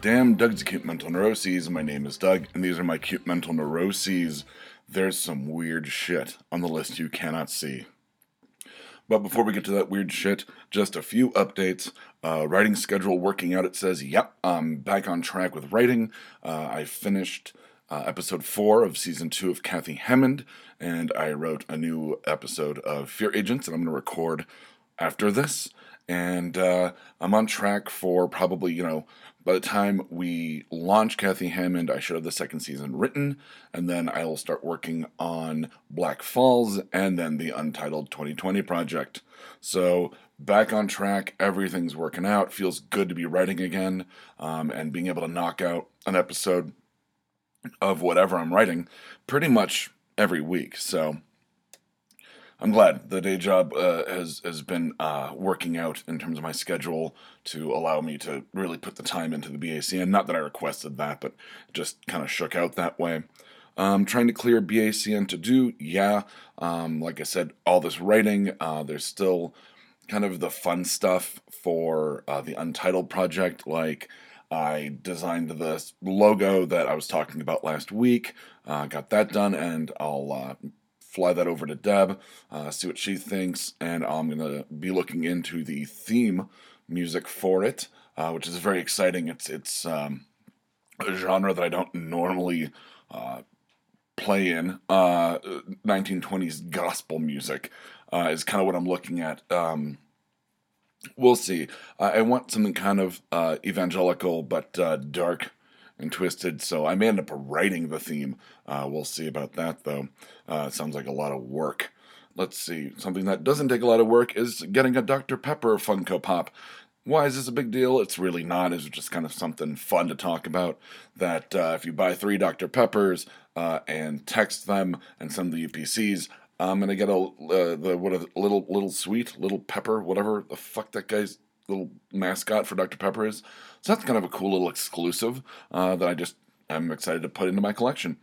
Damn Doug's Cute Mental Neuroses. My name is Doug, and these are my cute mental neuroses. There's some weird shit on the list you cannot see. But before we get to that weird shit, just a few updates. Uh, writing schedule working out. It says, yep, I'm back on track with writing. Uh, I finished uh, episode four of season two of Kathy Hammond, and I wrote a new episode of Fear Agents, and I'm going to record after this and uh, I'm on track for probably you know by the time we launch Kathy Hammond, I should have the second season written, and then I will start working on Black Falls and then the Untitled 2020 project. So back on track, everything's working out. Feels good to be writing again, um, and being able to knock out an episode of whatever I'm writing pretty much every week. So I'm glad the day job uh, has has been uh, working out in terms of my schedule to allow me to really put the time into the BACN. Not that I requested that, but just kind of shook out that way. Um, trying to clear BACN to do, yeah. Um, like I said, all this writing. Uh, there's still kind of the fun stuff for uh, the Untitled project, like. I designed the logo that I was talking about last week, uh, got that done, and I'll uh, fly that over to Deb, uh, see what she thinks, and I'm gonna be looking into the theme music for it, uh, which is very exciting. It's it's um, a genre that I don't normally uh, play in. 1920s uh, gospel music uh, is kind of what I'm looking at. Um, we'll see. I want something kind of uh, evangelical but dark and twisted. So I may end up writing the theme. Uh, we'll see about that, though. Uh, sounds like a lot of work. Let's see. Something that doesn't take a lot of work is getting a Dr. Pepper Funko Pop. Why is this a big deal? It's really not. It's just kind of something fun to talk about. That uh, if you buy three Dr. Peppers uh, and text them and send the UPCs, I'm gonna get a uh, the what a little little sweet little pepper whatever the fuck that guy's little mascot for Dr. Pepper is. So that's kind of a cool little exclusive uh, that I just am excited to put into my collection.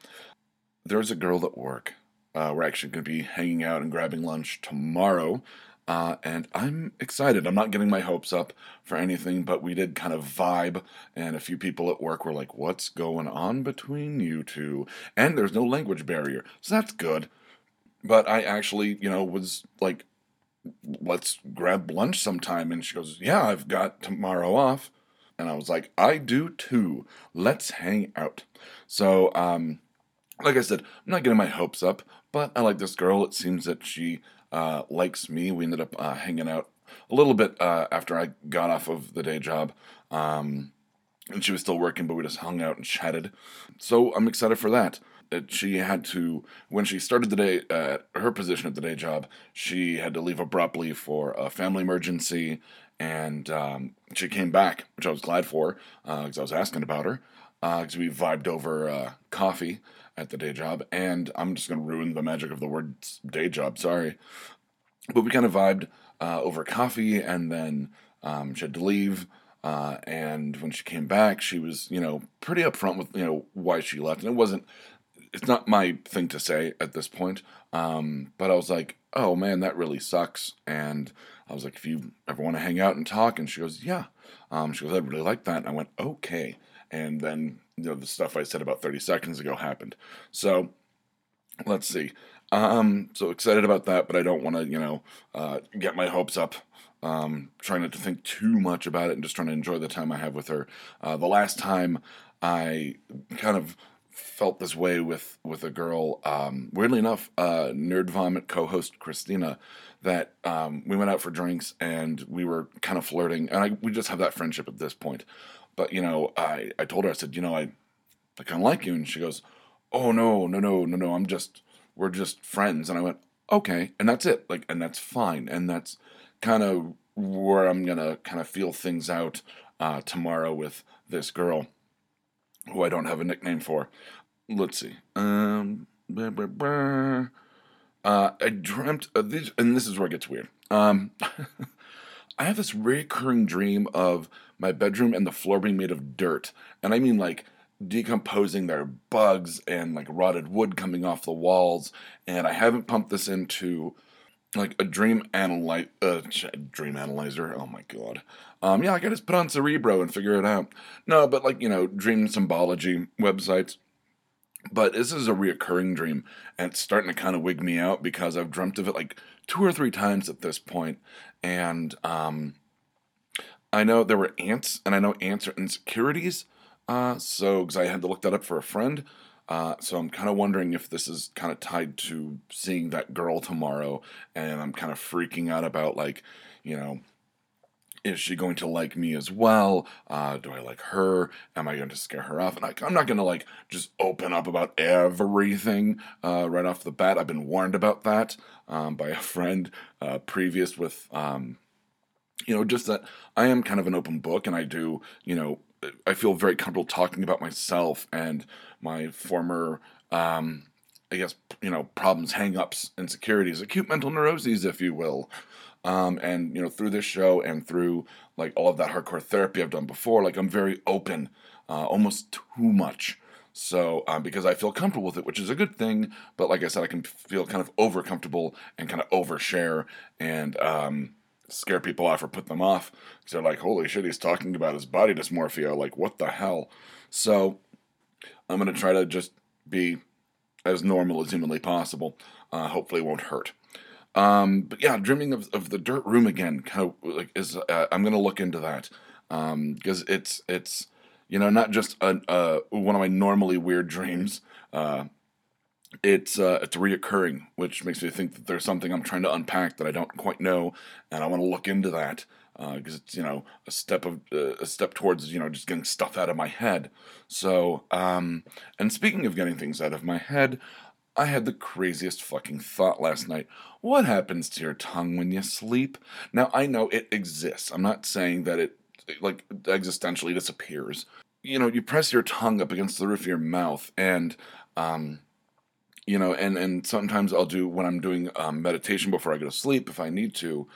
There's a girl at work. Uh, we're actually going to be hanging out and grabbing lunch tomorrow. Uh, and I'm excited. I'm not getting my hopes up for anything, but we did kind of vibe, and a few people at work were like, What's going on between you two? And there's no language barrier, so that's good. But I actually, you know, was like let's grab lunch sometime. And she goes, yeah, I've got tomorrow off. And I was like, I do too. Let's hang out. So, um, like I said, I'm not getting my hopes up, but I like this girl. It seems that she uh, likes me. We ended up uh, hanging out a little bit uh, after I got off of the day job. Um, and she was still working, but we just hung out and chatted. So I'm excited for that she had to when she started the day at her position at the day job she had to leave abruptly for a family emergency. And um, she came back which i was glad for because uh, i was asking about her because uh, we vibed over uh, coffee at the day job. And i'm just going to ruin the magic of the word day job sorry. But we kind of vibed uh, over coffee and then um, she had to leave uh, and when she came back, she was, you know, pretty upfront with, you know, why she left. And it wasn't it's not my thing to say at this point. Um, but I was like, oh man, that really sucks. And I was like, if you ever want to hang out and talk, and she goes, yeah. Um, she goes, I'd really like that. And I went, okay. And then you know the stuff I said about 30 seconds ago happened. So let's see. Um, so excited about that, but I don't want to, you know, uh, get my hopes up. Um, trying not to think too much about it and just trying to enjoy the time I have with her. Uh, the last time I kind of felt this way with with a girl. Um, weirdly enough, uh, Nerd Vomit co-host Christina, that um, we went out for drinks and we were kind of flirting, and I, we just have that friendship at this point. But you know, I I told her I said, you know, I I kind of like you, and she goes, oh no no no no no, I'm just we're just friends, and I went okay, and that's it, like, and that's fine, and that's kind of where I'm gonna kind of feel things out uh, tomorrow with this girl who I don't have a nickname for. Let's see. Um, blah, blah, blah. Uh, I dreamt of these, and this is where it gets weird. Um, I have this recurring dream of my bedroom and the floor being made of dirt, and I mean like decomposing. There are bugs and like rotted wood coming off the walls, and I haven't pumped this into like a dream analyze uh, dream analyzer. Oh my god. Um, yeah, I could just put on Cerebro and figure it out. No, but like you know, dream symbology websites. But this is a reoccurring dream, and it's starting to kind of wig me out because I've dreamt of it like two or three times at this point, and um, I know there were ants, and I know ants are insecurities. Uh, so because I had to look that up for a friend. Uh, so I'm kind of wondering if this is kind of tied to seeing that girl tomorrow, and I'm kind of freaking out about like, you know, is she going to like me as well? Uh, do I like her? Am I going to scare her off? And I, am not going to like just open up about everything uh, right off the bat. I've been warned about that um, by a friend uh, previous with, um, you know, just that I am kind of an open book and I do, you know, I feel very comfortable talking about myself and my former, um, I guess, you know, problems, hangups, insecurities, acute mental neuroses, if you will. Um, and you know, through this show and through like all of that hardcore therapy I've done before, like I'm very open, uh, almost too much. So um, because I feel comfortable with it, which is a good thing. But like I said, I can feel kind of over comfortable and kind of overshare and um, scare people off or put them off. Because they're like, holy shit, he's talking about his body dysmorphia. Like, what the hell? So I'm to try to just be as normal as humanly possible. Uh, hopefully, it won't hurt. Um, but yeah, dreaming of, of the dirt room again, kind of like is uh, I'm to look into that because um, it's it's you know not just a, uh, one of my normally weird dreams. Uh, it's uh, it's reoccurring, which makes me think that there's something I'm trying to unpack that I don't quite know, and I want to look into that because uh, it's you know a step of uh, a step towards you know just getting stuff out of my head. So um, and speaking of getting things out of my head, I had the craziest fucking thought last night. What happens to your tongue when you sleep? Now I know it exists. I'm not saying that it like existentially disappears. You know, you press your tongue up against the roof of your mouth and um you know, and and sometimes I'll do when I'm doing um, meditation before I go to sleep if I need to.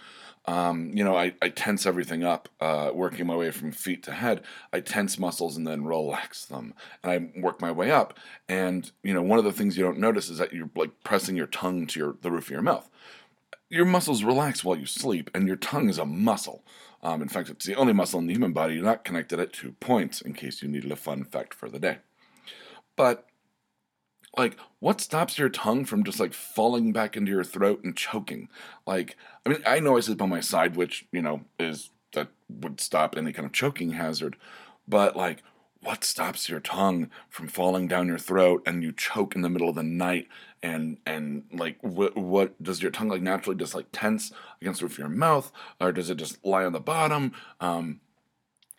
Um, you know, I, I tense everything up, uh, working my way from feet to head. I tense muscles and then relax them, and I work my way up. And you know, one of the things you don't notice is that you're like pressing your tongue to your the roof of your mouth. Your muscles relax while you sleep, and your tongue is a muscle. Um, in fact, it's the only muscle in the human body not connected at two points. In case you needed a fun fact for the day, but like what stops your tongue from just like falling back into your throat and choking? Like i mean i know i sleep on my side which you know is that would stop any kind of choking hazard. But like what stops your tongue from falling down your throat and you choke in the middle of the night? And and like what what does your tongue like naturally just like tense against the roof of your mouth? Or does it just lie on the bottom? Um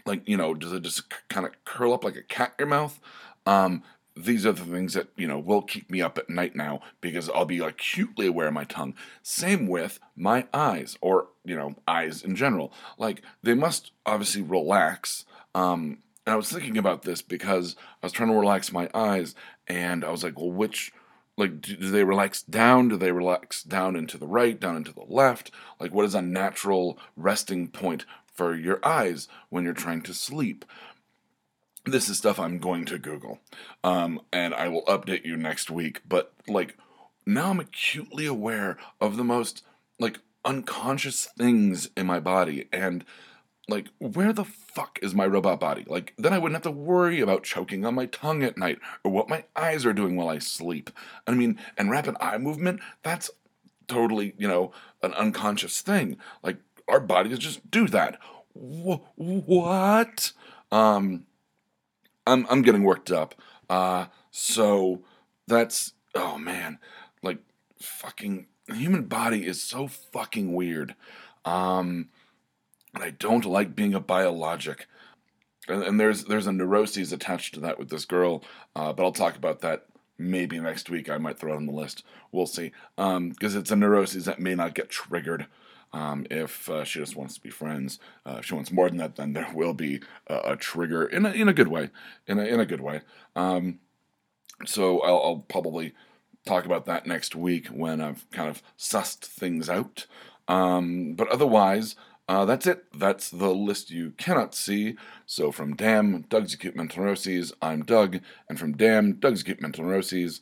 like you know does it just kind of curl up like a cat in your mouth? Um these are the things that you know will keep me up at night now because I'll be acutely aware of my tongue. Same with my eyes, or you know, eyes in general. Like they must obviously relax. Um, and I was thinking about this because I was trying to relax my eyes, and I was like, well, which like do, do they relax down? Do they relax down into the right, down into the left? Like what is a natural resting point for your eyes when you're trying to sleep? This is stuff I'm going to Google. Um, and I will update you next week. But like now I'm acutely aware of the most like unconscious things in my body and like where the fuck is my robot body like then i wouldn't have to worry about choking on my tongue at night or what my eyes are doing while i sleep i mean and rapid eye movement that's totally you know an unconscious thing like our bodies just do that Wh- what um I'm I'm getting worked up. Uh, so that's oh man, like fucking the human body is so fucking weird. Um, I don't like being a biologic. And, and there's there's a neuroses attached to that with this girl, uh, but I'll talk about that maybe next week. I might throw it on the list. We'll see. Because um, it's a neuroses that may not get triggered. Um, if uh, she just wants to be friends, uh, if she wants more than that, then there will be a, a trigger in a, in a good way, in a, in a good way. Um, so I'll, I'll, probably talk about that next week when I've kind of sussed things out. Um, but otherwise, uh, that's it. That's the list you cannot see. So from Damn, Doug's Acute Mental Neuroses, I'm Doug, and from Damn, Doug's Acute Mental Neuroses,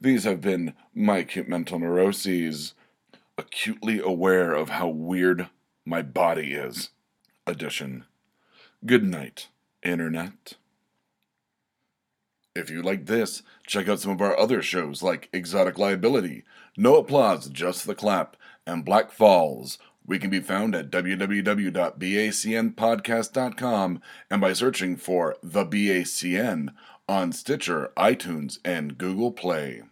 these have been my acute mental neuroses. Acutely aware of how weird my body is edition. Good night, Internet. If you like this, check out some of our other shows like Exotic Liability, No Applause, Just the Clap, and Black Falls. We can be found at www.bacnpodcast.com and by searching for The BACN on Stitcher, iTunes, and Google Play.